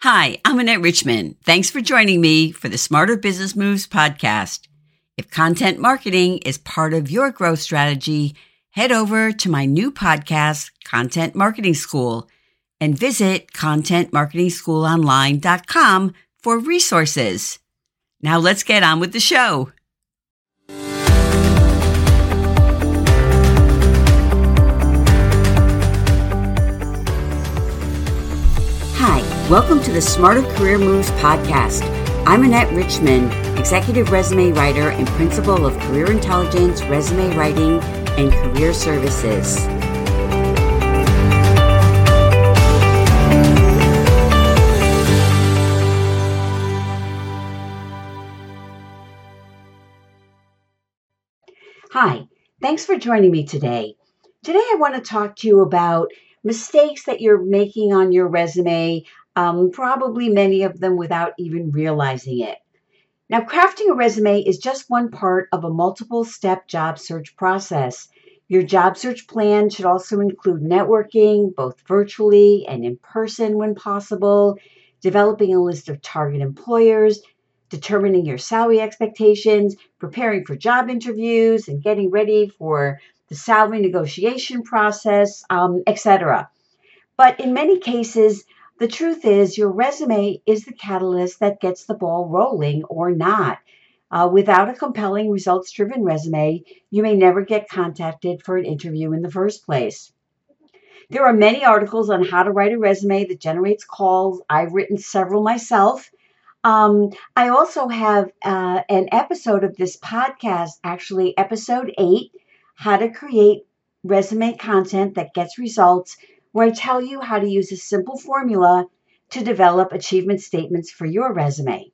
Hi, I'm Annette Richmond. Thanks for joining me for the Smarter Business Moves podcast. If content marketing is part of your growth strategy, head over to my new podcast, Content Marketing School, and visit contentmarketingschoolonline.com for resources. Now let's get on with the show. Welcome to the Smarter Career Moves podcast. I'm Annette Richmond, executive resume writer and principal of Career Intelligence Resume Writing and Career Services. Hi, thanks for joining me today. Today, I want to talk to you about mistakes that you're making on your resume, um, probably many of them without even realizing it. Now, crafting a resume is just one part of a multiple step job search process. Your job search plan should also include networking, both virtually and in person when possible, developing a list of target employers, determining your salary expectations, preparing for job interviews, and getting ready for the salary negotiation process, um, etc. But in many cases, the truth is your resume is the catalyst that gets the ball rolling or not. Uh, without a compelling results driven resume, you may never get contacted for an interview in the first place. There are many articles on how to write a resume that generates calls. I've written several myself. Um, I also have uh, an episode of this podcast, actually, episode eight How to Create Resume Content That Gets Results, where I tell you how to use a simple formula to develop achievement statements for your resume.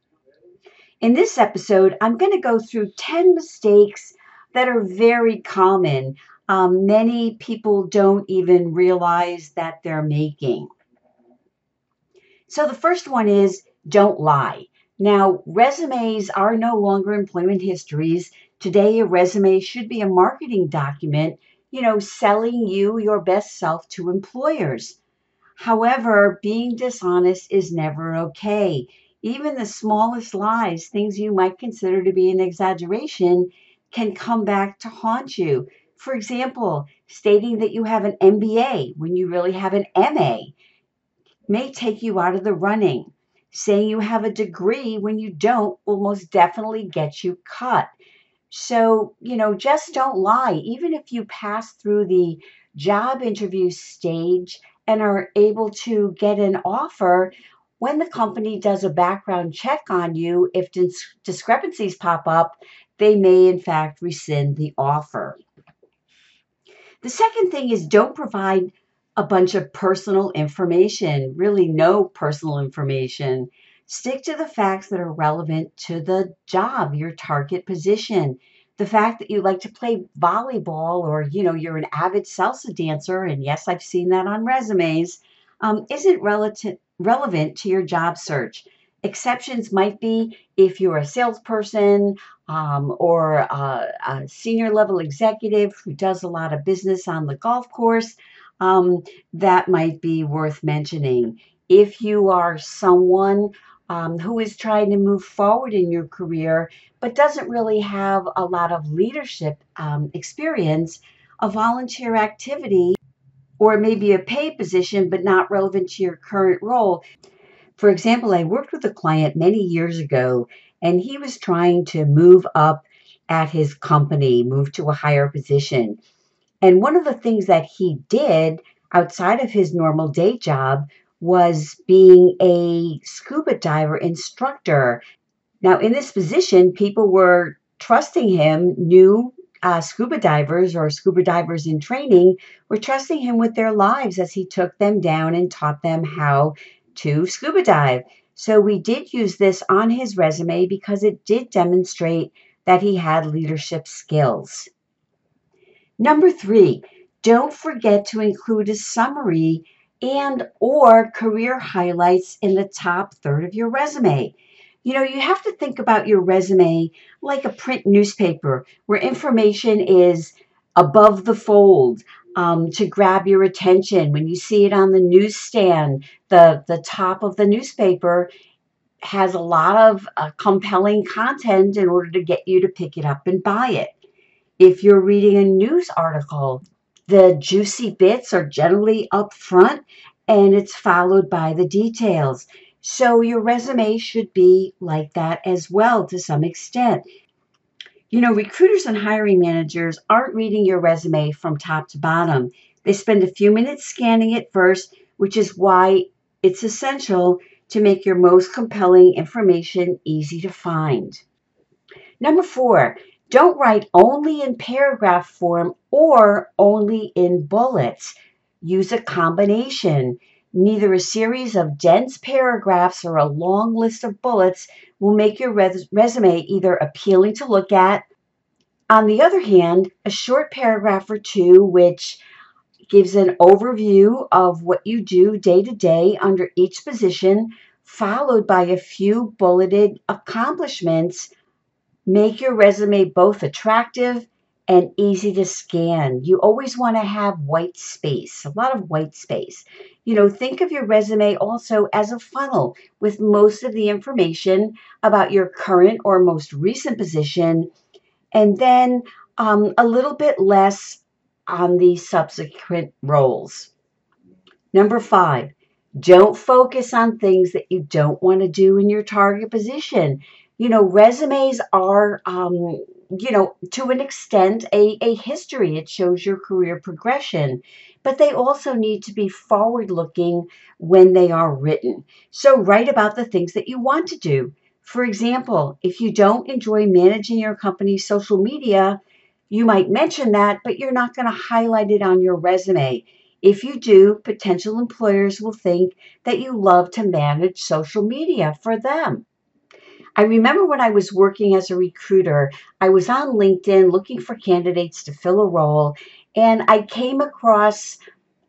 In this episode, I'm going to go through 10 mistakes that are very common. Um, many people don't even realize that they're making. So the first one is don't lie. Now, resumes are no longer employment histories. Today, a resume should be a marketing document, you know, selling you your best self to employers. However, being dishonest is never okay. Even the smallest lies, things you might consider to be an exaggeration, can come back to haunt you. For example, stating that you have an MBA when you really have an MA may take you out of the running. Saying you have a degree when you don't will most definitely get you cut. So, you know, just don't lie. Even if you pass through the job interview stage and are able to get an offer, when the mm-hmm. company does a background check on you, if dis- discrepancies pop up, they may in fact rescind the offer. The second thing is don't provide a bunch of personal information, really no personal information. Stick to the facts that are relevant to the job, your target position. The fact that you like to play volleyball or, you know, you're an avid salsa dancer, and yes, I've seen that on resumes, um, isn't relative, relevant to your job search. Exceptions might be if you're a salesperson um, or a, a senior level executive who does a lot of business on the golf course um, that might be worth mentioning. If you are someone um, who is trying to move forward in your career but doesn't really have a lot of leadership um, experience, a volunteer activity or maybe a paid position but not relevant to your current role. For example, I worked with a client many years ago and he was trying to move up at his company, move to a higher position. And one of the things that he did outside of his normal day job was being a scuba diver instructor. Now, in this position, people were trusting him, new uh, scuba divers or scuba divers in training were trusting him with their lives as he took them down and taught them how to scuba dive. So we did use this on his resume because it did demonstrate that he had leadership skills. Number three, don't forget to include a summary and or career highlights in the top third of your resume. You know, you have to think about your resume like a print newspaper where information is above the fold um, to grab your attention. When you see it on the newsstand, the, the top of the newspaper has a lot of uh, compelling content in order to get you to pick it up and buy it. If you're reading a news article, the juicy bits are generally up front and it's followed by the details. So your resume should be like that as well to some extent. You know, recruiters and hiring managers aren't reading your resume from top to bottom. They spend a few minutes scanning it first, which is why it's essential to make your most compelling information easy to find. Number four, don't write only in paragraph form or only in bullets. Use a combination. Neither a series of dense paragraphs or a long list of bullets will make your res- resume either appealing to look at. On the other hand, a short paragraph or two, which gives an overview of what you do day to day under each position, followed by a few bulleted accomplishments, make your resume both attractive and easy to scan. You always want to have white space, a lot of white space. You know, think of your resume also as a funnel with most of the information about your current or most recent position, and then um, a little bit less on the subsequent roles. Number five, don't focus on things that you don't want to do in your target position. You know, resumes are um, you know, to an extent, a, a history. It shows your career progression, but they also need to be forward looking when they are written. So, write about the things that you want to do. For example, if you don't enjoy managing your company's social media, you might mention that, but you're not going to highlight it on your resume. If you do, potential employers will think that you love to manage social media for them. I remember when I was working as a recruiter, I was on LinkedIn looking for candidates to fill a role, and I came across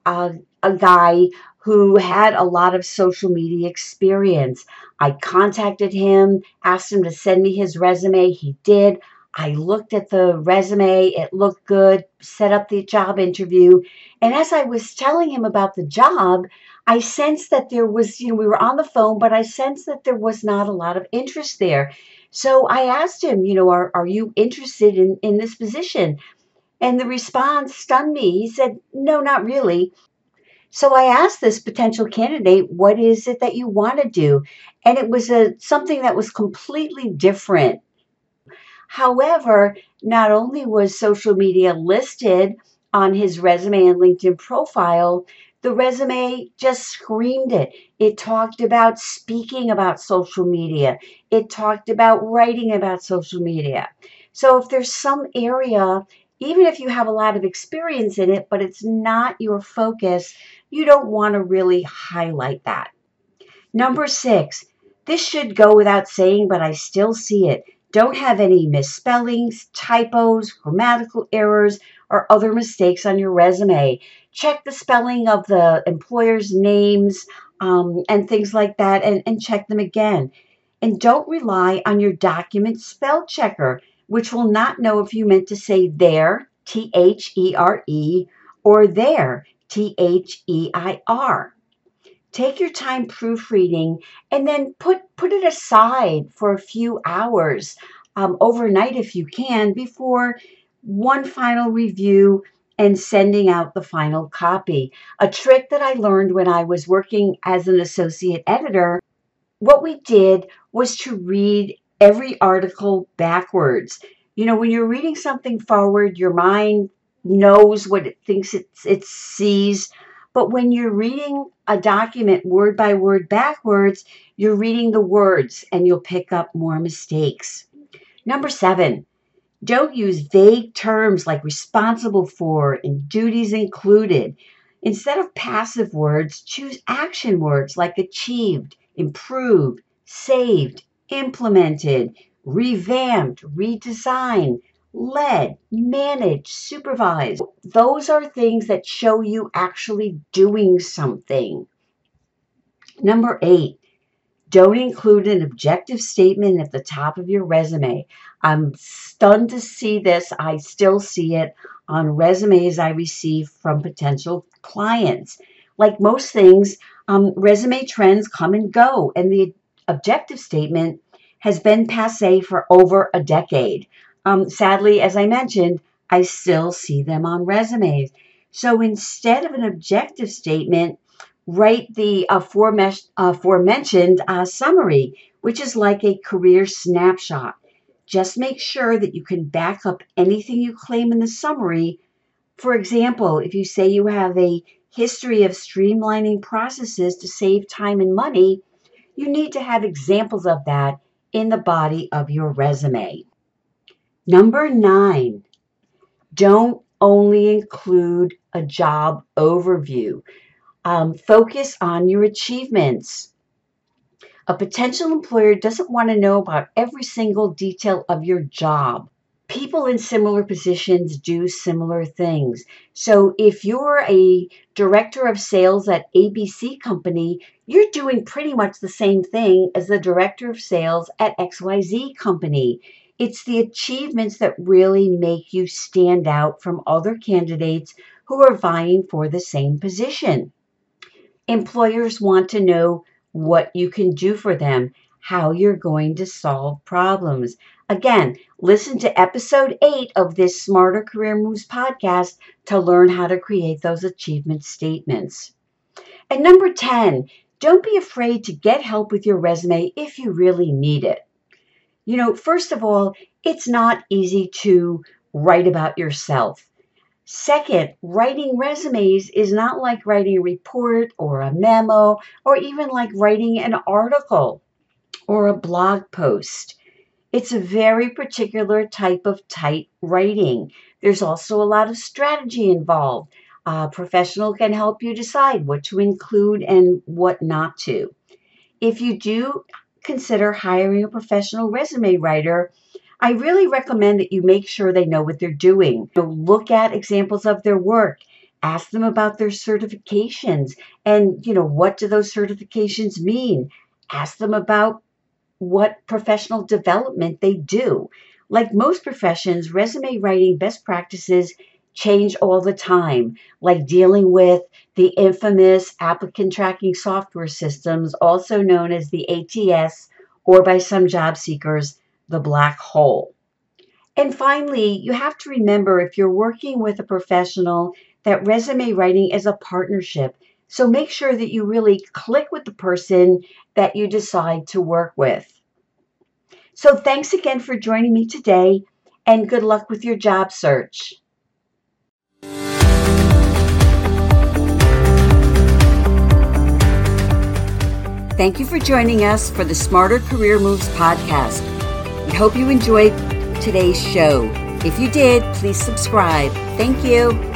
a, a guy who had a lot of social media experience. I contacted him, asked him to send me his resume. He did. I looked at the resume, it looked good, set up the job interview. And as I was telling him about the job, I sensed that there was, you know, we were on the phone, but I sensed that there was not a lot of interest there. So I asked him, you know, are, are you interested in, in this position? And the response stunned me. He said, no, not really. So I asked this potential candidate, what is it that you want to do? And it was a something that was completely different. However, not only was social media listed on his resume and LinkedIn profile, the resume just screamed it. It talked about speaking about social media. It talked about writing about social media. So if there's some area, even if you have a lot of experience in it, but it's not your focus, you don't want to really highlight that. Number six, this should go without saying, but I still see it. Don't have any misspellings, typos, grammatical errors, or other mistakes on your resume check the spelling of the employer's names um, and things like that and, and check them again. And don't rely on your document spell checker, which will not know if you meant to say there, T H E R E, or there, T H E I R. Take your time proofreading and then put, put it aside for a few hours um, overnight if you can before one final review and sending out the final copy. A trick that I learned when I was working as an associate editor, what we did was to read every article backwards. You know, when you're reading something forward, your mind knows what it thinks it, it sees. But when you're reading a document word by word backwards, you're reading the words and you'll pick up more mistakes. Number seven, don't use vague terms like responsible for and duties included. Instead of passive words, choose action words like achieved, improved, saved, implemented, revamped, redesigned, led, managed, supervised. Those are things that show you actually doing something. Number eight, Don't include an objective statement at the top of your resume. I'm stunned to see this. I still see it on resumes I receive from potential clients. Like most things, um, resume trends come and go, and the objective statement has been passe for over a decade. Um, sadly, as I mentioned, I still see them on resumes. So instead of an objective statement, write the aforementioned uh, summary, which is like a career snapshot. Just make sure that you can back up anything you claim in the summary. For example, if you say you have a history of streamlining processes to save time and money, you need to have examples of that in the body of your resume. Number nine, don't only include a job overview. Um, focus on your achievements. A potential employer doesn't want to know about every single detail of your job. People in similar positions do similar things. So if you're a director of sales at ABC Company, you're doing pretty much the same thing as the director of sales at XYZ Company. It's the achievements that really make you stand out from other candidates who are vying for the same position. Employers want to know what you can do for them, how you're going to solve problems. Again, listen to episode eight of this Smarter Career Moves podcast to learn how to create those achievement statements. And number 10, don't be afraid to get help with your resume if you really need it. You know, first of all, it's not easy to write about yourself. Second, writing resumes is not like writing a report or a memo or even like writing an article or a blog post. It's a very particular type of tight writing. There's also a lot of strategy involved. A professional can help you decide what to include and what not to. If you do consider hiring a professional resume writer, I really recommend that you make sure they know what they're doing. So look at examples of their work. Ask them about their certifications and, you know, what do those certifications mean? Ask them about what professional development they do. Like most professions, resume writing best practices change all the time, like dealing with the infamous applicant tracking software systems, also known as the ATS, or by some job seekers, the black hole. And finally, you have to remember if you're working with a professional, that resume writing is a partnership. So make sure that you really click with the person that you decide to work with. So thanks again for joining me today and good luck with your job search. Thank you for joining us for the Smarter Career Moves podcast. We hope you enjoyed today's show. If you did, please subscribe. Thank you.